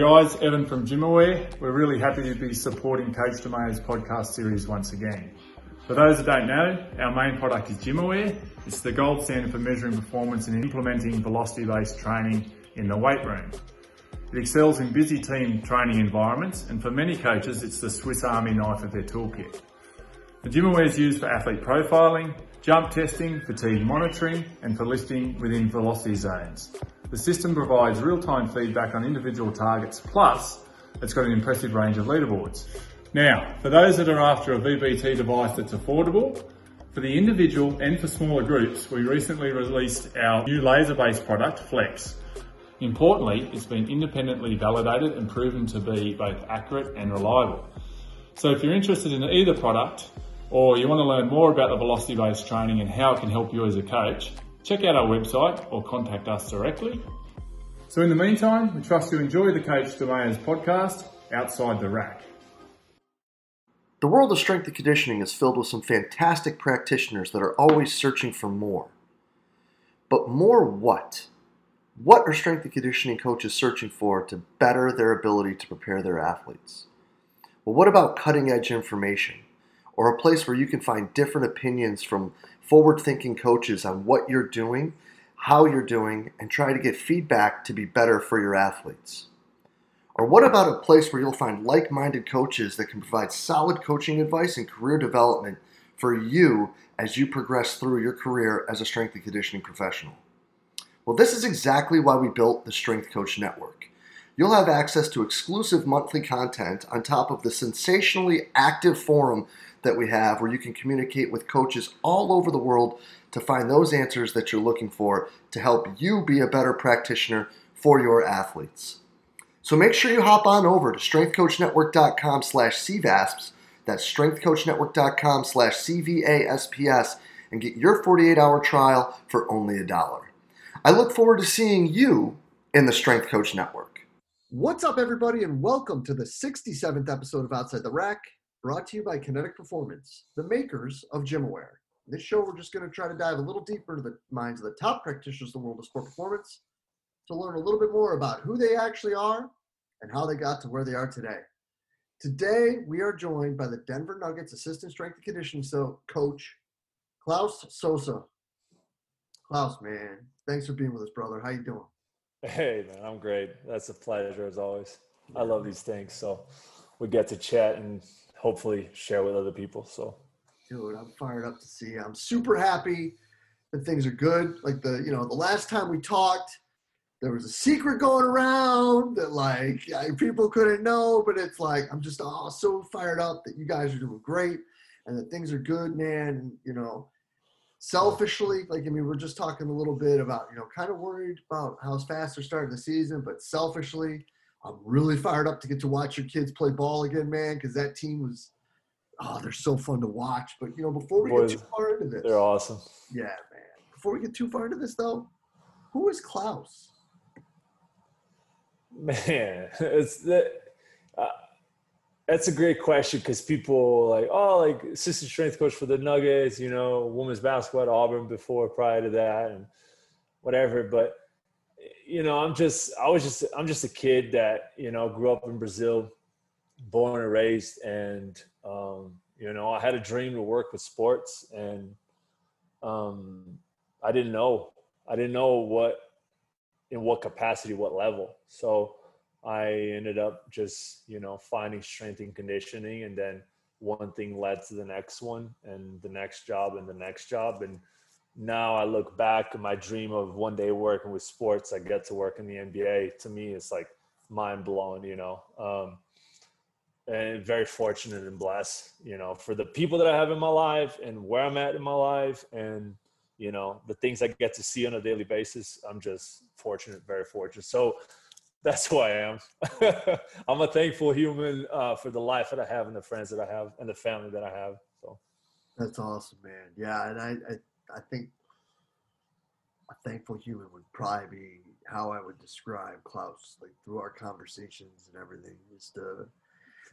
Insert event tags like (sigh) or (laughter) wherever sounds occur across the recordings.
Guys, Evan from GymAware. We're really happy to be supporting Coach DeMayo's podcast series once again. For those that don't know, our main product is GymAware. It's the gold standard for measuring performance and implementing velocity-based training in the weight room. It excels in busy team training environments and for many coaches it's the Swiss Army knife of their toolkit. The GymAware is used for athlete profiling, jump testing, fatigue monitoring and for lifting within velocity zones. The system provides real-time feedback on individual targets, plus it's got an impressive range of leaderboards. Now, for those that are after a VBT device that's affordable, for the individual and for smaller groups, we recently released our new laser-based product, Flex. Importantly, it's been independently validated and proven to be both accurate and reliable. So if you're interested in either product, or you want to learn more about the velocity-based training and how it can help you as a coach, check out our website or contact us directly. So in the meantime, we trust you enjoy the Coach DeMayo's podcast, Outside the Rack. The world of strength and conditioning is filled with some fantastic practitioners that are always searching for more. But more what? What are strength and conditioning coaches searching for to better their ability to prepare their athletes? Well, what about cutting edge information? Or a place where you can find different opinions from forward thinking coaches on what you're doing, how you're doing, and try to get feedback to be better for your athletes? Or what about a place where you'll find like minded coaches that can provide solid coaching advice and career development for you as you progress through your career as a strength and conditioning professional? Well, this is exactly why we built the Strength Coach Network. You'll have access to exclusive monthly content on top of the sensationally active forum that we have where you can communicate with coaches all over the world to find those answers that you're looking for to help you be a better practitioner for your athletes. So make sure you hop on over to strengthcoachnetwork.com slash CVASPS, that's strengthcoachnetwork.com slash CVASPS, and get your 48-hour trial for only a dollar. I look forward to seeing you in the Strength Coach Network. What's up, everybody, and welcome to the 67th episode of Outside the Rack brought to you by Kinetic Performance, the makers of GymAware. In this show, we're just going to try to dive a little deeper into the minds of the top practitioners of the world of sport performance to learn a little bit more about who they actually are and how they got to where they are today. Today, we are joined by the Denver Nuggets assistant strength and conditioning so coach, Klaus Souza. Klaus, man, thanks for being with us, brother. How you doing? Hey, man, I'm great. That's a pleasure as always. I love these things. So we get to chat and hopefully share with other people. So, dude, I'm fired up to see. You. I'm super happy that things are good. Like the, you know, the last time we talked, there was a secret going around that like people couldn't know, but it's like I'm just oh, so fired up that you guys are doing great and that things are good, man. You know, selfishly, like I mean, we're just talking a little bit about you know, kind of worried about how fast they're starting the season, but selfishly, I'm really fired up to get to watch your kids play ball again, man, because that team was oh, they're so fun to watch. But you know, before we Boys, get too far into this, they're awesome. Yeah, man. Before we get too far into this, though, who is Klaus? (laughs) Man, it's that. Uh, that's a great question because people like, oh, like assistant strength coach for the Nuggets, you know, women's basketball at Auburn before, prior to that, and whatever. But you know, I'm just, I was just, I'm just a kid that, you know, grew up in Brazil, born and raised. And, um, you know, I had a dream to work with sports and um, I didn't know, I didn't know what, in what capacity, what level. So I ended up just, you know, finding strength and conditioning and then one thing led to the next one and the next job and the next job. And, now I look back my dream of one day working with sports, I get to work in the NBA. To me, it's like mind blowing, you know. Um, and very fortunate and blessed, you know, for the people that I have in my life and where I'm at in my life and, you know, the things I get to see on a daily basis. I'm just fortunate, very fortunate. So that's who I am. (laughs) I'm a thankful human uh, for the life that I have and the friends that I have and the family that I have. So that's awesome, man. Yeah. And I, I I think a thankful human would probably be how I would describe Klaus, like through our conversations and everything. Just a,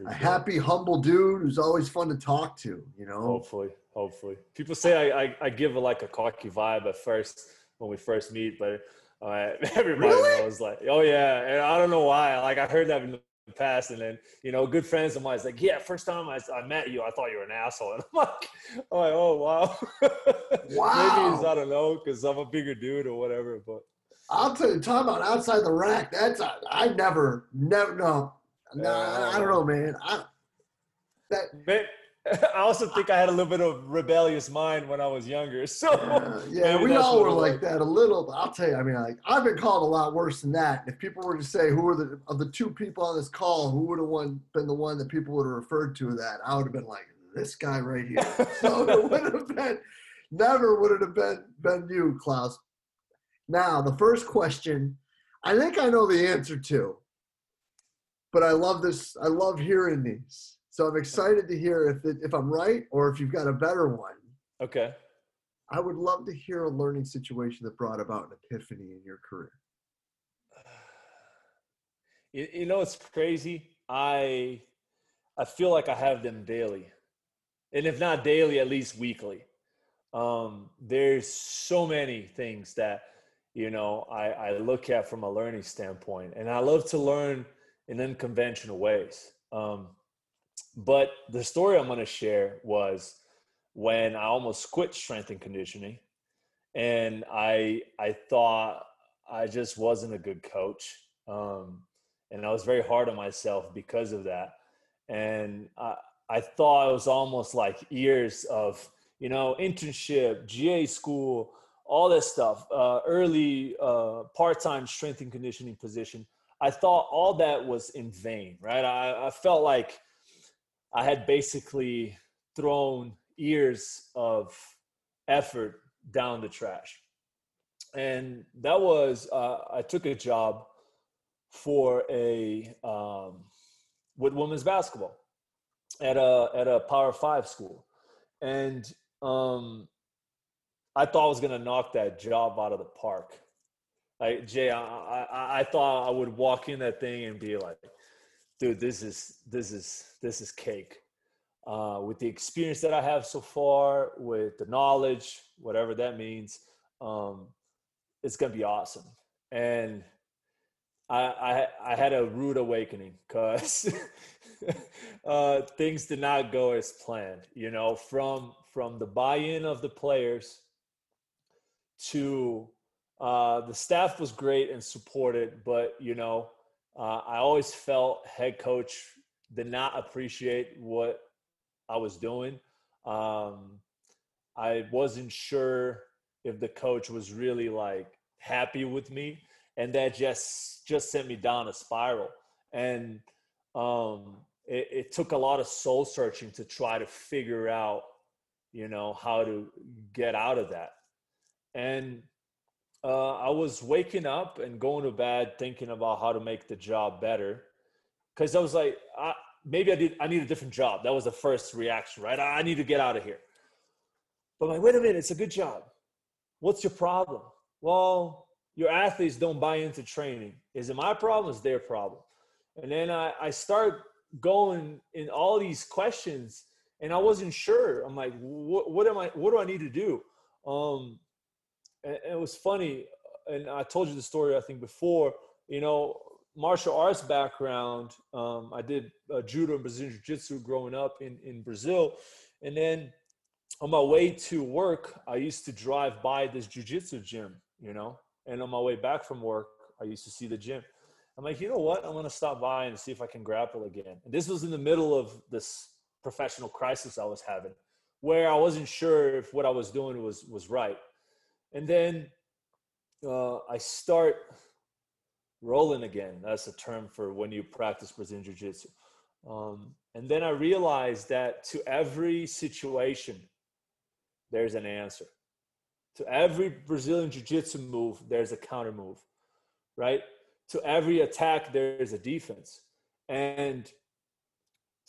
a happy, humble dude who's always fun to talk to. You know. Hopefully, hopefully. People say I, I, I give a, like a cocky vibe at first when we first meet, but Uh, (laughs) everybody Really? was like, "Oh yeah," and I don't know why. Like I heard that in the past, and then you know, good friends of mine is like, "Yeah, first time I, I met you, I thought you were an asshole," (laughs) and I'm like, "I'm like, oh wow." (laughs) Maybe Wow. it's I don't know because I'm a bigger dude or whatever, but I'll tell you, talking about outside the rack. That's I, I never, never, no, no. I don't uh, know, man. I, that Man, (laughs) I also think I had a little bit of rebellious mind when I was younger. (laughs) So Uh, yeah, we all were like that a little. But I'll tell you, I mean, like I've been called a lot worse than that. If people were to say who were the of the two people on this call, who would have one been the one that people would have referred to that, I would have been like this guy right here. (laughs) so it would have been never would it have been been you, Klaus. Now the first question, I think I know the answer to, but I love this. I love hearing these. So I'm excited to hear if it, if I'm right or if you've got a better one. Okay. I would love to hear a learning situation that brought about an epiphany in your career. You, you know, it's crazy. I I feel like I have them daily, and if not daily, at least weekly. Um, there's so many things that you know I, I look at from a learning standpoint, and I love to learn in unconventional ways. Um, but the story I'm going to share was when I almost quit strength and conditioning, and I I thought I just wasn't a good coach. Um, and I was very hard on myself because of that. And I, I thought it was almost like years of, you know, internship, GA school, all this stuff, uh, early uh, part-time strength and conditioning position. I thought all that was in vain, right? I, I felt like I had basically thrown years of effort down the trash. And that was, uh, I took a job for a um, with women's basketball at a at a Power Five school, and um, I thought I was gonna knock that job out of the park. Like Jay, I, I I thought I would walk in that thing and be like, dude, this is this is this is cake. Uh, with the experience that I have so far, with the knowledge, whatever that means, um, it's gonna be awesome. And I, I, I had a rude awakening because (laughs) uh, things did not go as planned. You know, from from the buy-in of the players to uh, the staff was great and supported, but you know, uh, I always felt head coach did not appreciate what I was doing. Um, I wasn't sure if the coach was really like happy with me and that just just sent me down a spiral and um it, it, took a lot of soul searching to try to figure out you know how to get out of that and uh, i was waking up and going to bed thinking about how to make the job better because i was like I, maybe i did i need a different job that was the first reaction right i need to get out of here but I'm like wait a minute it's a good job what's your problem well your athletes don't buy into training. Is it my problem? Is their problem? And then I, I start going in all these questions, and I wasn't sure. I'm like, what, what am I? What do I need to do? Um, and, it was funny, and I told you the story I think before. You know, martial arts background. Um, I did uh, judo and Brazilian jiu-jitsu growing up in in Brazil, and then on my way to work, I used to drive by this jiu-jitsu gym. You know, and on my way back from work, I used to see the gym. I'm like, you know what? I'm going to stop by and see if I can grapple again. And this was in the middle of this professional crisis I was having, where I wasn't sure if what I was doing was was right. And then uh, I start rolling again. That's a term for when you practice Brazilian Jiu Jitsu. Um, and then I realized that to every situation, there's an answer to every Brazilian jiu-jitsu move, there's a counter move, right? To every attack, there's a defense. And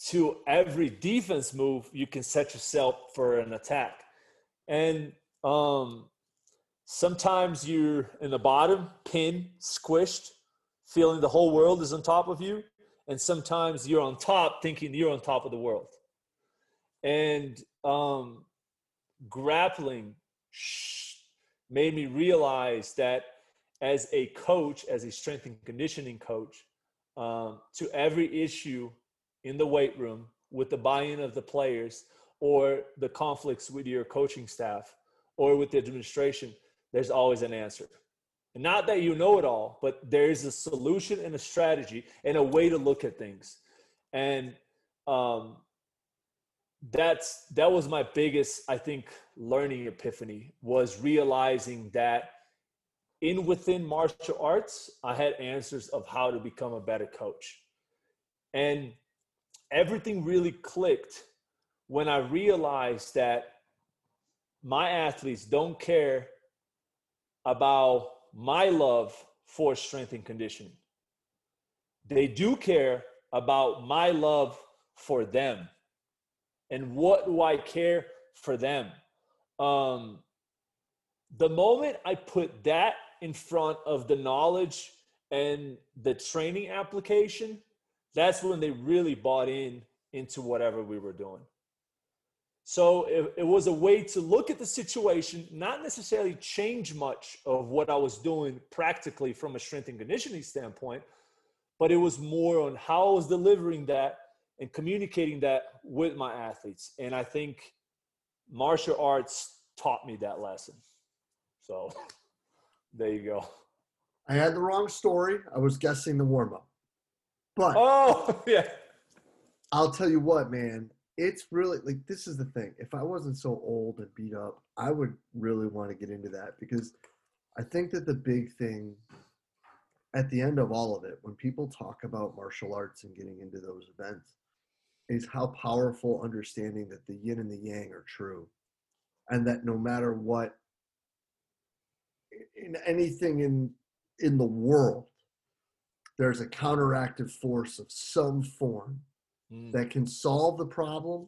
to every defense move, you can set yourself for an attack. And um, sometimes you're in the bottom, pinned, squished, feeling the whole world is on top of you. And sometimes you're on top, thinking you're on top of the world. And um, grappling made me realize that as a coach, as a strength and conditioning coach, um, to every issue in the weight room with the buy-in of the players or the conflicts with your coaching staff or with the administration, there's always an answer. And not that you know it all, but there's a solution and a strategy and a way to look at things. And um, that's that was my biggest, I think, learning epiphany was realizing that in within martial arts, I had answers of how to become a better coach. And everything really clicked when I realized that my athletes don't care about my love for strength and conditioning. They do care about my love for them. And what do I care for them? Um, the moment I put that in front of the knowledge and the training application, that's when they really bought in into whatever we were doing. So it, it, was a way to look at the situation, not necessarily change much of what I was doing practically from a strength and conditioning standpoint, but it was more on how I was delivering that and communicating that with my athletes. And I think martial arts taught me that lesson. So (laughs) there you go. I had the wrong story. I was guessing the warm up. But oh (laughs) yeah. I'll tell you what, man. It's really like this is the thing. If I wasn't so old and beat up, I would really want to get into that because I think that the big thing at the end of all of it, when people talk about martial arts and getting into those events, is how powerful understanding that the yin and the yang are true. And that no matter what in anything in in the world there's a counteractive force of some form mm. that can solve the problem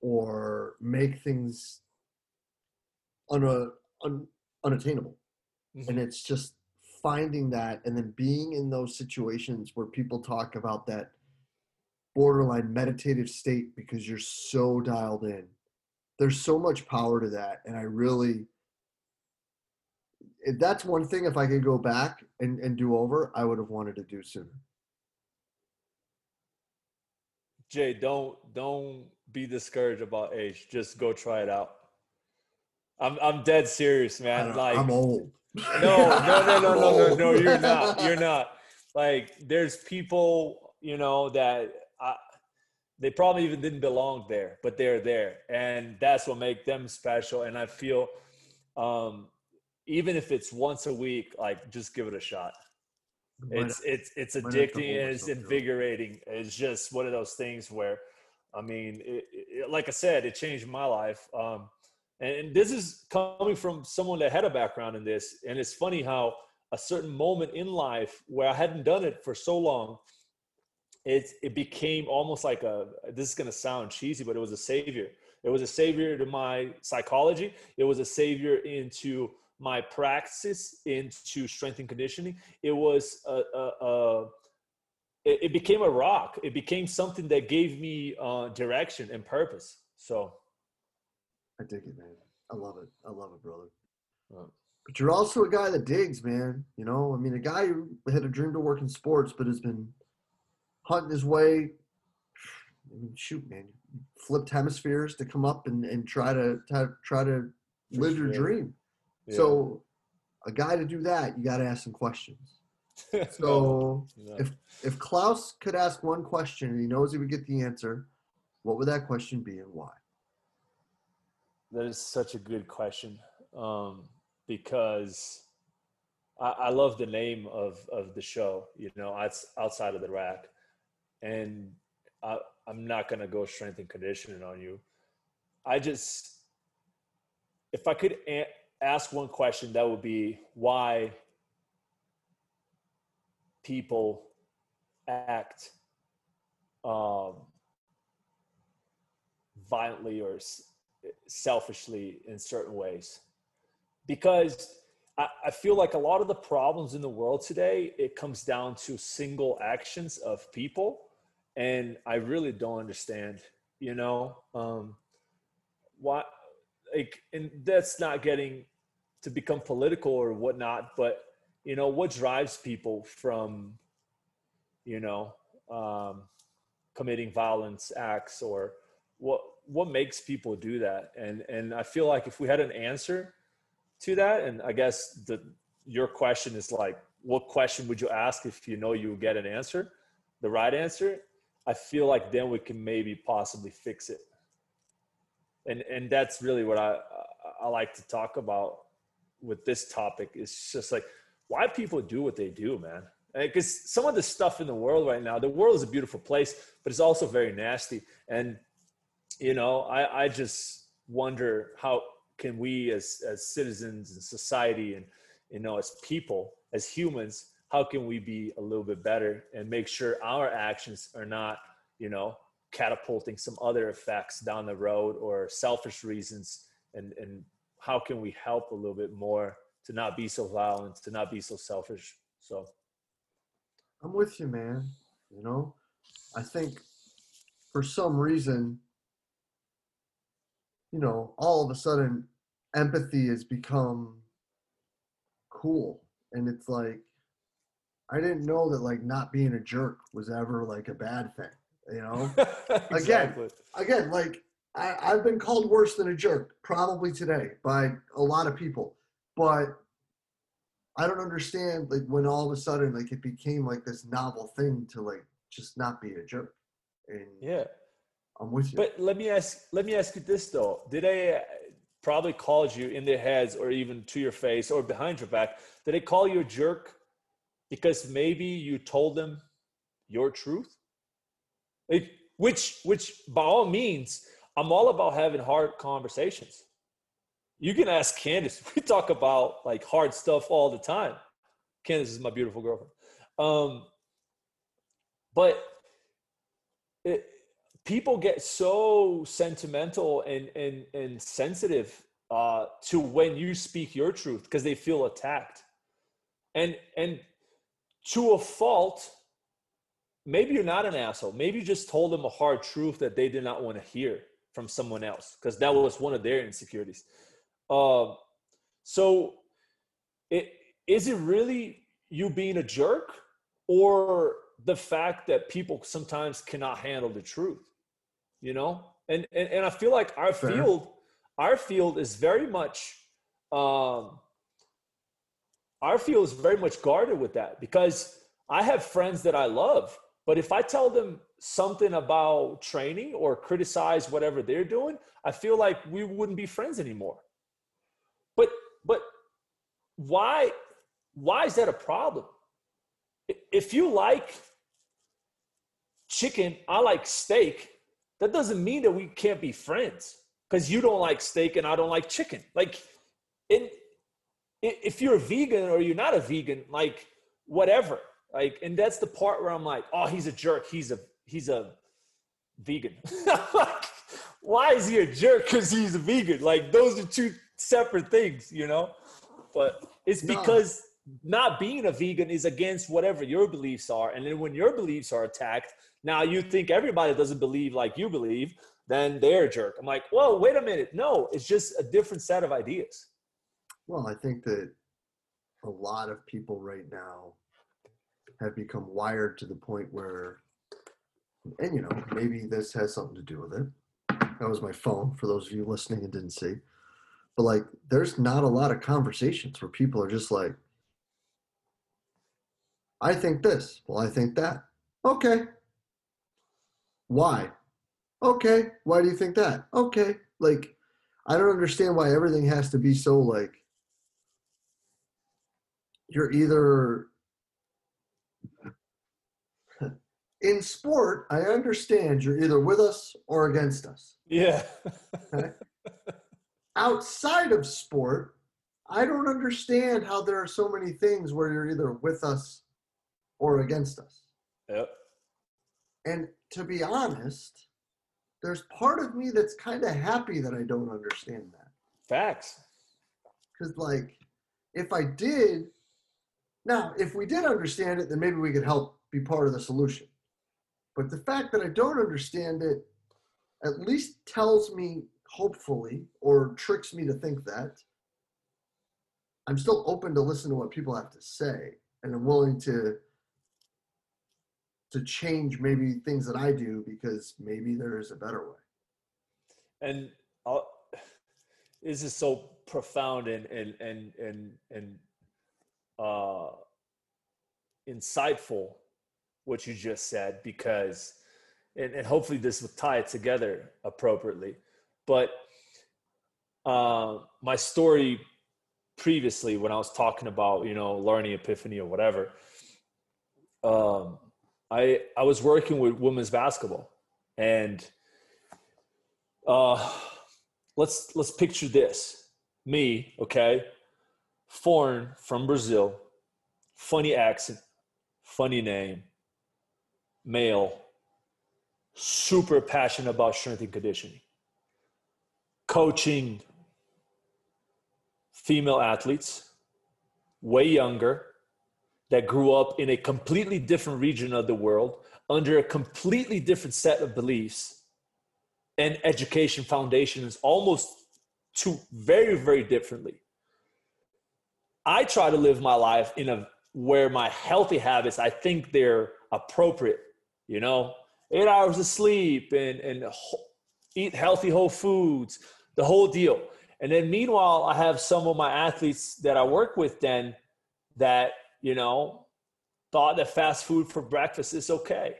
or make things un- un- unattainable mm-hmm. and it's just finding that and then being in those situations where people talk about that borderline meditative state because you're so dialed in there's so much power to that and i really that's one thing if I could go back and, and do over, I would have wanted to do sooner. Jay, don't don't be discouraged about age. Just go try it out. I'm I'm dead serious, man. Like I'm old. No, no, no, no, (laughs) no, no, no. You're not. (laughs) You're not. Like there's people, you know, that I, they probably even didn't belong there, but they're there, and that's what makes them special. And I feel um, even if it's once a week, like just give it a shot. It's it's it's addicting and it's invigorating. It's just one of those things where, I mean, it, it, like I said, it changed my life. Um, and this is coming from someone that had a background in this. And it's funny how a certain moment in life where I hadn't done it for so long, it it became almost like a. This is gonna sound cheesy, but it was a savior. It was a savior to my psychology. It was a savior into my practice into strength and conditioning, it was a, a, a it, it, became a rock. It became something that gave me uh, direction and purpose. So, I dig it, man. I love it. I love it, brother. Uh. But you're also a guy that digs, man. You know, I mean, a guy who had a dream to work in sports, but has been hunting his way. I mean, shoot, man, flipped hemispheres to come up and, and try to, to try to live your dream. So a guy to do that, you got to ask some questions. (laughs) So if if Klaus could ask one question and he knows he would get the answer, what would that question be and why? That is such a good question um, because I, I, love the name of of the show. You know, it's outside of the rack, and I, I'm not gonna go strength and conditioning on you. I just if I could ask one question, that would be why people act um, violently or selfishly in certain ways. Because I, I feel like a lot of the problems in the world today, it comes down to single actions of people. And I really don't understand, you know, um, why, like, and that's not getting to become political or whatnot, but you know what drives people from you know um, committing violence acts or what what makes people do that? And and i feel like if we had an answer to that and i guess the your question is like what question would you ask if you know you get an answer? The right answer i feel like then we can maybe possibly fix it and and that's really what i i like to talk about with this topic. Is just like why people do what they do man. Because some of the stuff in the world right now the world is a beautiful place but it's also very nasty. And you know i i just wonder how can we as as citizens and society and you know as people as humans how can we be a little bit better and make sure our actions are not you know catapulting some other effects down the road or selfish reasons and and how can we help a little bit more to not be so violent to not be so selfish so I'm with you, man. You know, I think for some reason, you know, all of a sudden empathy has become cool. And it's like, I didn't know that like not being a jerk was ever like a bad thing, you know? (laughs) exactly. Again, like I, I've been called worse than a jerk probably today by a lot of people, but I don't understand like when all of a sudden like it became like this novel thing to like just not be a jerk. And yeah I'm with you. But let me ask let me ask you this though. Did they uh, probably called you in their heads or even to your face or behind your back? Did they call you a jerk because maybe you told them your truth? Like, which which by all means, I'm all about having hard conversations. You can ask Candace. (laughs) We talk about like hard stuff all the time. Candace is my beautiful girlfriend. Um, but it, people get so sentimental and and and sensitive uh, to when you speak your truth because they feel attacked, and and to a fault. Maybe you're not an asshole. Maybe you just told them a hard truth that they did not want to hear from someone else because that was one of their insecurities. Uh, so, it, is it really you being a jerk or the fact that people sometimes cannot handle the truth? you know and and, and i feel like our Fair. field our field is very much um our field is very much guarded with that because i have friends that i love but if i tell them something about training or criticize whatever they're doing i feel like we wouldn't be friends anymore but but why why is that a problem if you like chicken i like steak that doesn't mean that we can't be friends because you don't like steak and I don't like chicken. Like, in, if you're a vegan or you're not a vegan, like whatever. Like, and that's the part where I'm like, oh, he's a jerk. He's a he's a vegan. (laughs) why is he a jerk? Because he's a vegan. Like, those are two separate things, you know. But it's because not being a vegan is against whatever your beliefs are, and then when your beliefs are attacked, now you think everybody doesn't believe like you believe, then they're a jerk. I'm like, well, wait a minute. No, it's just a different set of ideas. Well, I think that a lot of people right now have become wired to the point where, and you know, maybe this has something to do with it. That was my phone for those of you listening and didn't see. But like, there's not a lot of conversations where people are just like, I think this. Well, I think that. Okay, why? Okay. Why do you think that? Okay. Like, I don't understand why everything has to be so like you're either in sport, I understand you're either with us or against us. Yeah. okay? (laughs) Outside of sport, I don't understand how there are so many things where you're either with us or against us. Yep. And to be honest, there's part of me that's kind of happy that I don't understand that. Facts. Because, like, if I did, now, if we did understand it, then maybe we could help be part of the solution. But the fact that I don't understand it at least tells me, hopefully, or tricks me to think that I'm still open to listen to what people have to say, and I'm willing to to change maybe things that I do because maybe there is a better way. And I'll, this is so profound and and and and and uh, insightful what you just said because and, and hopefully this will tie it together appropriately but uh, my story previously when i was talking about you know learning epiphany or whatever um, i i was working with women's basketball and uh, let's let's picture this. Me okay? Foreign from brazil. Funny accent funny name male super passionate about strength and conditioning coaching female athletes way younger that grew up in a completely different region of the world under a completely different set of beliefs and education foundations almost two very very differently. I try to live my life in a where my healthy habits i think they're appropriate you know eight hours of sleep and and eat healthy whole foods the whole deal and then meanwhile i have some of my athletes that i work with then that you know thought that fast food for breakfast is okay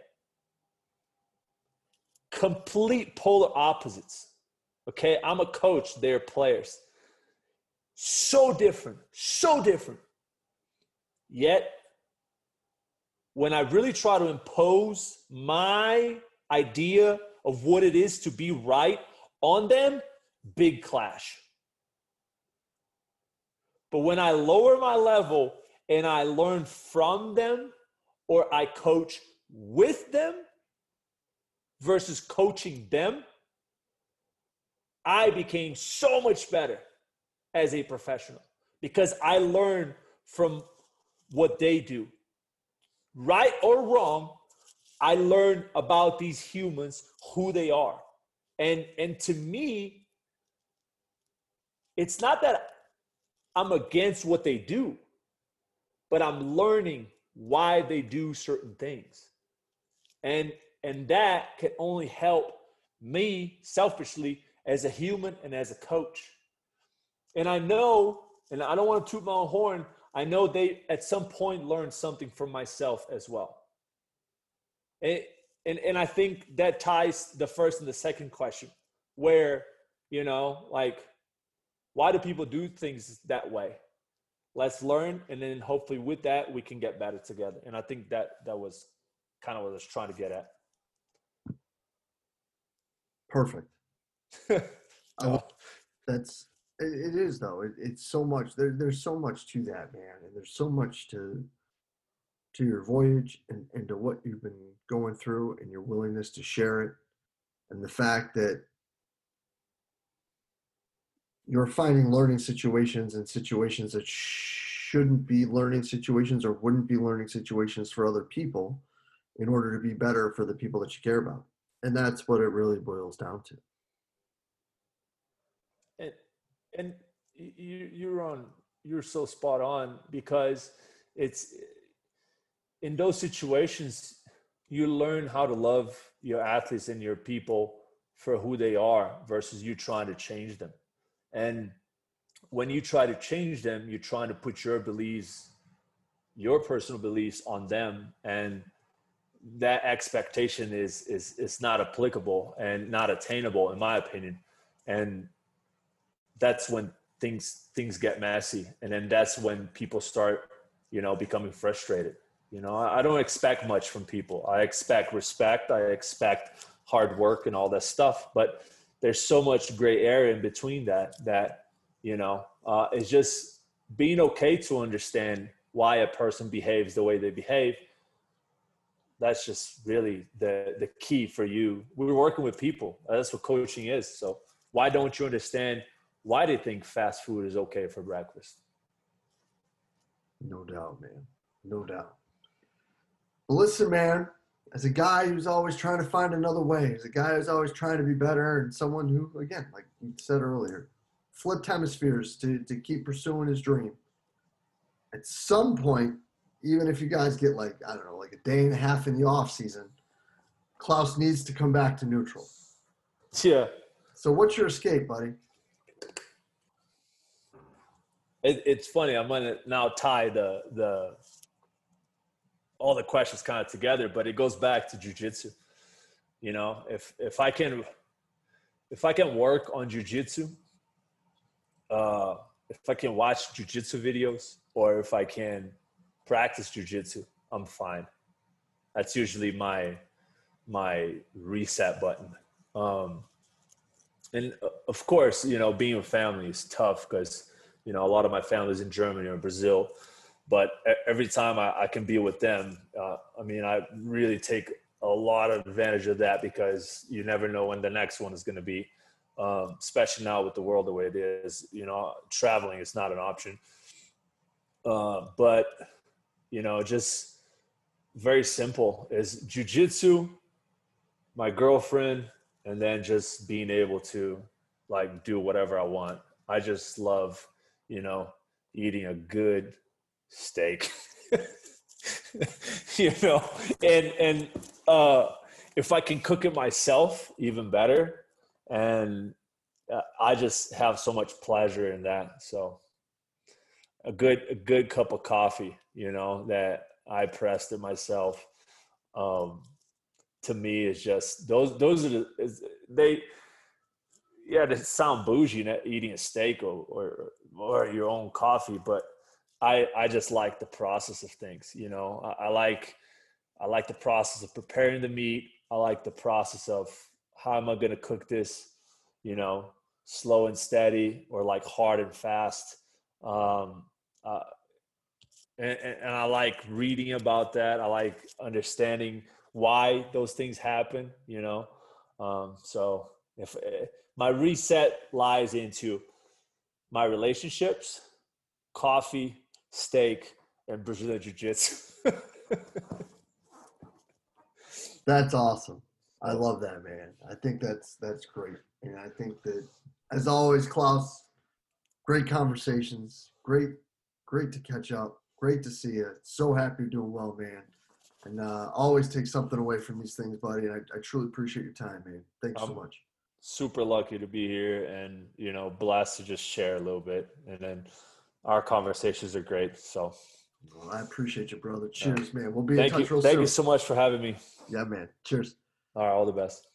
complete polar opposites. Okay, I'm a coach, they're players. So different, so different. Yet, when I really try to impose my idea of what it is to be right on them, big clash. But when I lower my level and I learn from them or I coach with them, versus coaching them, I became so much better as a professional because I learned from what they do. Right or wrong, I learned about these humans, who they are. And and to me, it's not that I'm against what they do, but I'm learning why they do certain things. And and that can only help me selfishly as a human and as a coach. And I know, and I don't want to toot my own horn, I know they at some point learned something from myself as well. And, and, and I think that ties the first and the second question, where, you know, like, why do people do things that way? Let's learn, and then hopefully with that we can get better together. And I think that that was kind of what I was trying to get at. Perfect. (laughs) oh. That's it, it is though. It, it's so much. There, there's so much to that, man, and there's so much to to your voyage and, and to what you've been going through and your willingness to share it and the fact that you're finding learning situations and situations that shouldn't be learning situations or wouldn't be learning situations for other people in order to be better for the people that you care about and that's what it really boils down to and you you're on you're so spot on because it's in those situations you learn how to love your athletes and your people for who they are versus you trying to change them. And when you try to change them you're trying to put your beliefs your personal beliefs on them and that expectation is is is not applicable and not attainable in my opinion. And that's when things things get messy and then that's when people start you know becoming frustrated you know i don't expect much from people i expect respect i expect hard work and all that stuff but there's so much gray area in between that that you know uh, it's just being okay to understand why a person behaves the way they behave that's just really the the key for you. We are working with people. That's what coaching is. So why don't you understand why do they think fast food is okay for breakfast? No doubt, man. No doubt. Well, listen, man. As a guy who's always trying to find another way, as a guy who's always trying to be better, and someone who, again, like you said earlier, flipped hemispheres to, to keep pursuing his dream. at some point, even if you guys get like I don't know, like a day and a half in the off season, Klaus needs to come back to neutral. Yeah. So what's your escape, buddy? It, it's funny. I'm gonna now tie the the all the questions kind of together, but it goes back to jujitsu. You know, if if I can if I can work on jujitsu, uh, if I can watch jujitsu videos, or if I can practice jujitsu, I'm fine. That's usually my my reset button. Um, and uh, of course, you know, being a family is tough because you know a lot of my family's in Germany or Brazil, but every time I, I can be with them, uh, I mean, I really take a lot of advantage of that because you never know when the next one is going to be. Um, especially now with the world the way it is, you know, traveling is not an option. Uh, but you know, just very simple is jujitsu, my girlfriend, and then just being able to like do whatever I want. I just love, you know, eating a good steak. (laughs) you know, and and uh if I can cook it myself, even better. And uh, I just have so much pleasure in that. So a good a good cup of coffee, you know, that I pressed it myself. Um, to me is just those those are the is, they yeah to sound bougie eating a steak or, or or your own coffee but i i just like the process of things you know? I, I like i like the process of preparing the meat. I like the process of how am i going to cook this you know slow and steady or like hard and fast. Um uh, and, and i like reading about that. I like understanding why those things happen, you know. Um, so if uh, my reset lies into my relationships, coffee, steak, and Brazilian Jiu Jitsu. (laughs) that's awesome. I love that, man. I think that's that's great, and I think that, as always, Klaus, great conversations, great, great to catch up, great to see you. So happy you're doing well, man and uh, always take something away from these things, buddy. And I, I truly appreciate your time, man. Thanks so much. Super lucky to be here, and you know, blessed to just share a little bit. And then our conversations are great. So, well, I appreciate you, brother. Cheers, man. We'll be thank in touch you. real thank soon. you so much for having me. Yeah, man. Cheers. All right, all the best.